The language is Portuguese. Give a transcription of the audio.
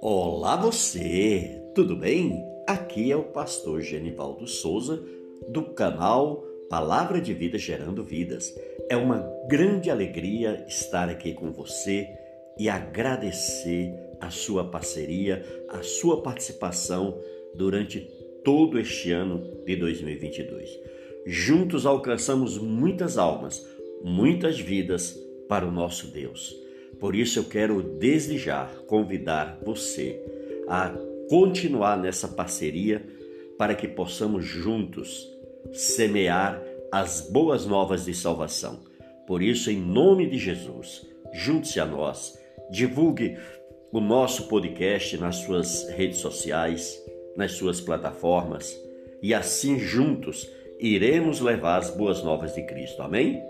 Olá você, tudo bem? Aqui é o pastor Genivaldo Souza do canal Palavra de Vida Gerando Vidas. É uma grande alegria estar aqui com você e agradecer a sua parceria, a sua participação durante todo este ano de 2022. Juntos alcançamos muitas almas, muitas vidas para o nosso Deus. Por isso eu quero desejar convidar você a continuar nessa parceria para que possamos juntos semear as boas novas de salvação. Por isso, em nome de Jesus, junte-se a nós, divulgue o nosso podcast nas suas redes sociais, nas suas plataformas e assim juntos iremos levar as boas novas de Cristo. Amém?